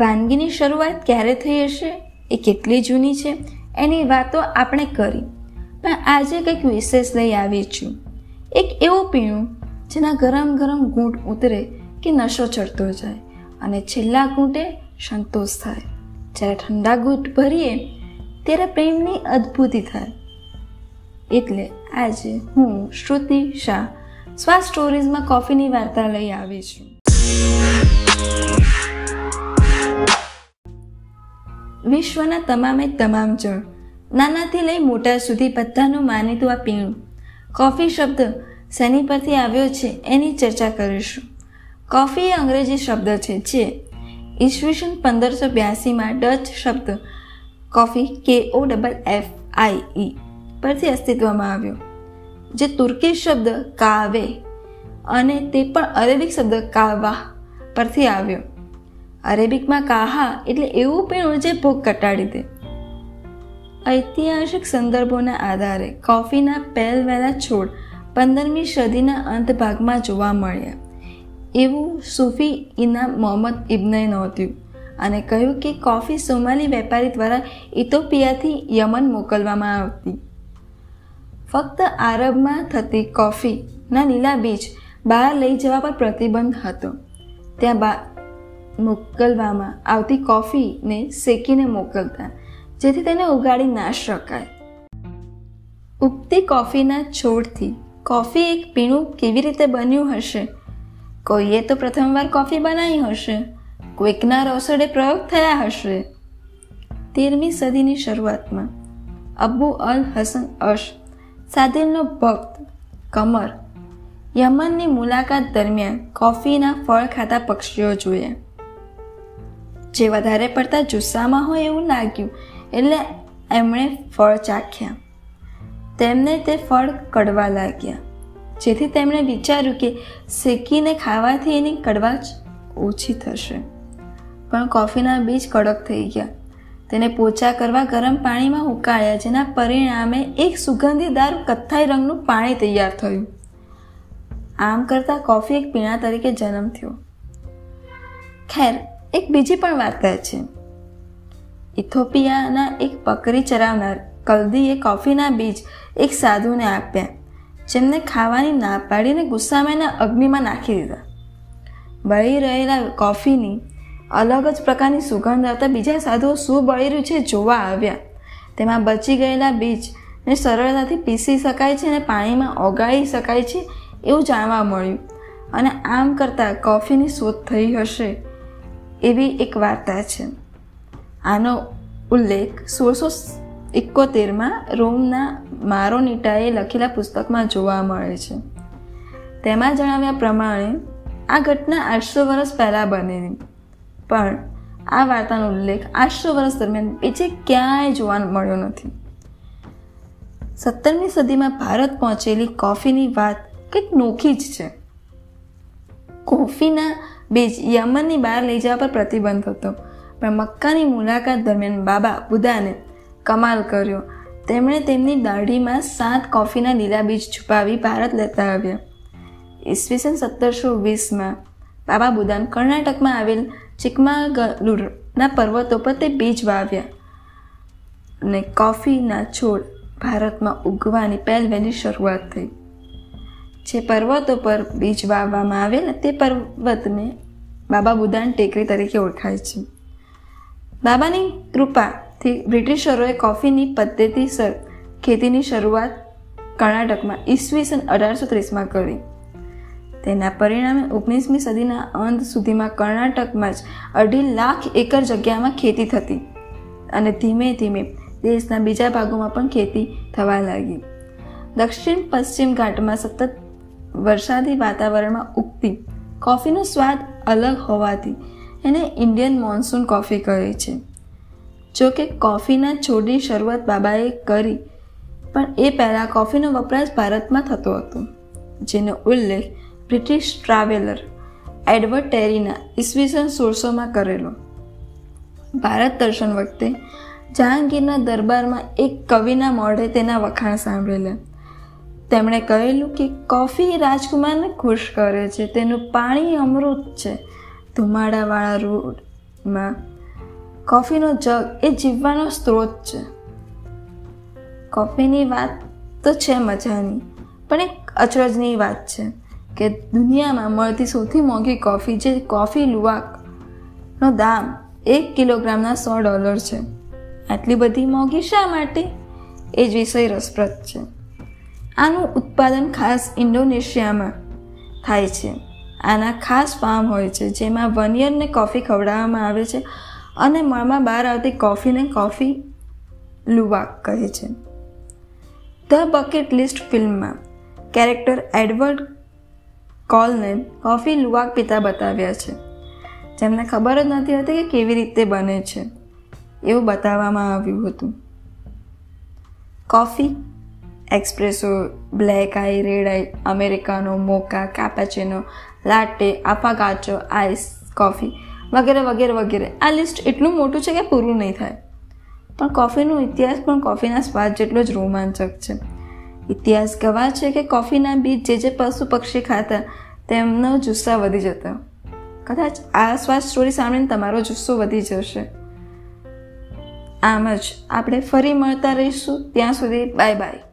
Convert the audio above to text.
વાનગીની શરૂઆત ક્યારે થઈ હશે? એ કેટલી જૂની છે? એની વાતો આપણે કરી. પણ આજે કંઈક વિશેષ લઈ આવી છું. એક એવું પીણું જેના ગરમ ગરમ ઘૂંટ ઉતરે કે નશો ચડતો જાય અને છેલ્લા ઘૂંટે સંતોષ થાય. જ્યારે ઠંડા ઘૂંટ ભરીએ ત્યારે પ્રેમની અદ્ભુતિ થાય. એટલે આજે હું શ્રુતિ શાહ સ્વા સ્ટોરીઝમાં કોફીની વાર્તા લઈ આવી છું. વિશ્વના તમામે તમામ જળ, નાનાથી લઈ મોટા સુધી બધાનું માનીતું આ પીણું. કોફી શબ્દ શેની પરથી આવ્યો છે એની ચર્ચા કરીશું. કોફી એ અંગ્રેજી શબ્દ છે જે ઈસવીસન પંદરસો બ્યાસીમાં ડચ શબ્દ કોફી કે ઓ ડબલ એફ આઈ ઈ પરથી અસ્તિત્વમાં આવ્યો. જે તુર્કી શબ્દ કાવે અને તે પણ અરેબિક શબ્દ કાવા પરથી આવ્યો. અરેબિકમાં કાહા એટલે એવું પીણું જે ભૂખ ઘટાડી દે. ઐતિહાસિક સંદર્ભોના આધારે કોફીના પહેલવહેલા છોડ પંદરમી સદીના અંત ભાગમાં જોવા મળ્યા. એવું સૂફી ઇનામ મોહમ્મદ ઇબ્નએ નહોતું અને કહ્યું કે કોફી સોમાલી વેપારી દ્વારા ઇથોપિયાથી યમન મોકલવામાં આવતી. ફક્ત આરબમાં થતી કોફીના લીલા બીજ બહાર લઈ જવા પર પ્રતિબંધ હતો. ત્યાં મોકલવામાં આવતી કોફીને શેકીને મોકલતા, જેથી તેને ઉગાડી ના શકાય. ઉગતી કોફીના છોડથી કોફી એક પીણું કેવી રીતે બન્યું હશે? કોઈએ તો પ્રથમવાર કોફી બનાવી હશે. કોઈકના રસોડે પ્રયોગ થયા હશે. તેરમી સદીની શરૂઆતમાં અબ્બુ અલ હસન અશ, સાદિલનો ભક્ત, કમર, યમનની મુલાકાત દરમિયાન કોફીના ફળ ખાતા પક્ષીઓ જોયા. જે વધારે પડતા જુસ્સામાં હોય એવું લાગ્યું. એટલે એમણે ફળ ચાખ્યા. તેમને તે ફળ કડવા લાગ્યા. જેથી તેમણે વિચાર્યું કે શેકીને ખાવાથી એની કડવાશ ઓછી થશે. પણ કોફીના બીજ કડક થઈ ગયા. તેને પોચા કરવા ગરમ પાણીમાં ઉકાળ્યા જેના પરિણામે એક સુગંધીદાર કથ્થાઈ રંગનું પાણી તૈયાર થયું. આમ કરતાં કોફી એક પીણા તરીકે જન્મ થયો. ખેર એક બીજી પણ વાર્તા છે. ઇથોપિયાના એક બકરી ચરાવનાર કલ્દીએ કોફીના બીજ એક સાધુને આપ્યા. જેમને ખાવાની ના પાડીને ગુસ્સામાં એના અગ્નિમાં નાખી દીધા. બળી રહેલા કોફીની અલગ જ પ્રકારની સુગંધ આવતા બીજા સાધુઓ શું બળી રહ્યું છે જોવા આવ્યા. તેમાં બચી ગયેલા બીજને સરળતાથી પીસી શકાય છે અને પાણીમાં ઓગાળી શકાય છે એવું જાણવા મળ્યું. અને આમ કરતાં કોફીની શોધ થઈ હશે. એવી એક વાર્તા છે. આનો ઉલ્લેખ સોળસો એકોતેરમાં રોમના મારોનીટાએ લખેલા પુસ્તકમાં જોવા મળે છે. તેમાં જણાવ્યા પ્રમાણે, આ ઘટના આઠસો વર્ષ પહેલાં બનેલી. પણ આ વાર્તાનો ઉલ્લેખ આઠસો વર્ષ દરમિયાન બીજે ક્યાંય જોવા મળ્યો નથી. સત્તરમી સદીમાં ભારત પહોંચેલી કોફીની વાત કંઈક નોખી જ છે. કોફીના બીજ યમનની બહાર લઈ જવા પર પ્રતિબંધ હતો. પણ મક્કાની મુલાકાત દરમિયાન બાબા બુદાને કમાલ કર્યો. તેમણે તેમની દાઢીમાં સાત કોફીના લીલા બીજ છુપાવી ભારત લેતા આવ્યા. ઈસવીસન સત્તરસો વીસમાં બાબા બુદાન કર્ણાટકમાં આવેલ ચિકમાગલુરના પર્વતો પર તે બીજ વાવ્યા અને કોફીના છોડ ભારતમાં ઉગવાની પહેલવહેલી શરૂઆત થઈ. જે પર્વતો પર બીજ વાવવામાં આવેલ તે પર્વતને બાબા બુદાન ટેકરી તરીકે ઓળખાય છે. બાબાની કૃપાથી બ્રિટિશરોએ કોફીની પદ્ધતિસર ખેતીની શરૂઆત કર્ણાટકમાં ઈસવીસન અઢારસો ત્રીસમાં કરી. તેના પરિણામે ઓગણીસમી સદીના અંત સુધીમાં કર્ણાટકમાં જ અઢી લાખ એકર જગ્યામાં ખેતી થતી અને ધીમે ધીમે દેશના બીજા ભાગોમાં પણ ખેતી થવા લાગી. દક્ષિણ પશ્ચિમ ઘાટમાં સતત વરસાદી વાતાવરણમાં ઉગતી. કોફીનો સ્વાદ અલગ હોવાથી એને ઇન્ડિયન મોન્સૂન કોફી કહે છે. જો કે કોફીના છોડની શરૂઆત બાબાએ કરી, પણ એ પહેલાં કોફીનો વપરાશ ભારતમાં થતો હતો, જેનો ઉલ્લેખ બ્રિટિશ ટ્રાવેલર એડવર્ડ ટેરીના ઈસવીસન સોળસોમાં કરેલો. ભારત દર્શન વખતે જહાંગીરના દરબારમાં એક કવિના મોઢે તેના વખાણ સાંભળેલા. તેમણે કહેલું કે કોફી રાજકુમારને ખુશ કરે છે, તેનું પાણી અમૃત છે. ધુમાડાવાળા રોડમાં કોફીનો જગ એ જીવવાનો સ્ત્રોત છે. કોફીની વાત તો છે મજાની, પણ એક અચરજની વાત છે કે દુનિયામાં મળતી સૌથી મોંઘી કોફી જે કોફી લુવાકનો દામ એક કિલોગ્રામના સો ડોલર છે. આટલી બધી મોંઘી શા માટે? એ જ વિષય રસપ્રદ છે. આનું ઉત્પાદન ખાસ ઇન્ડોનેશિયામાં થાય છે. આના ખાસ ફાર્મ હોય છે, જેમાં વનિયરને કોફી ખવડાવવામાં આવે છે અને મળમાં બહાર આવતી કોફીને કોફી લુવાક કહે છે. ધ બકેટ લિસ્ટ ફિલ્મમાં કેરેક્ટર એડવર્ડ કોલને કોફી લુવાક પિતા બતાવ્યા છે. જેમને ખબર જ નથી હોતી કે કેવી રીતે બને છે. એવું બતાવવામાં આવ્યું હતું. Coffee espresso black eye red eye Americano mocha cappuccino latte affogato ice coffee વગેરે વગેરે વગેરે. આ લિસ્ટ એટલું મોટું છે કે પૂરું નહીં થાય. પણ કોફીનો ઇતિહાસ પણ કોફીના સ્વાદ જેટલો જ રોમાંચક છે. ઇતિહાસ ગવાહ છે કે કોફીના બીજ જે જે પશુ પક્ષી ખાતા તેમનો જુસ્સા વધી જતો. કદાચ આ સ્વાદ સ્ટોરી સાંભળીને તમારો જુસ્સો વધી જશે. આમ જ આપણે ફરી મળતા રહીશું. ત્યાં સુધી બાય બાય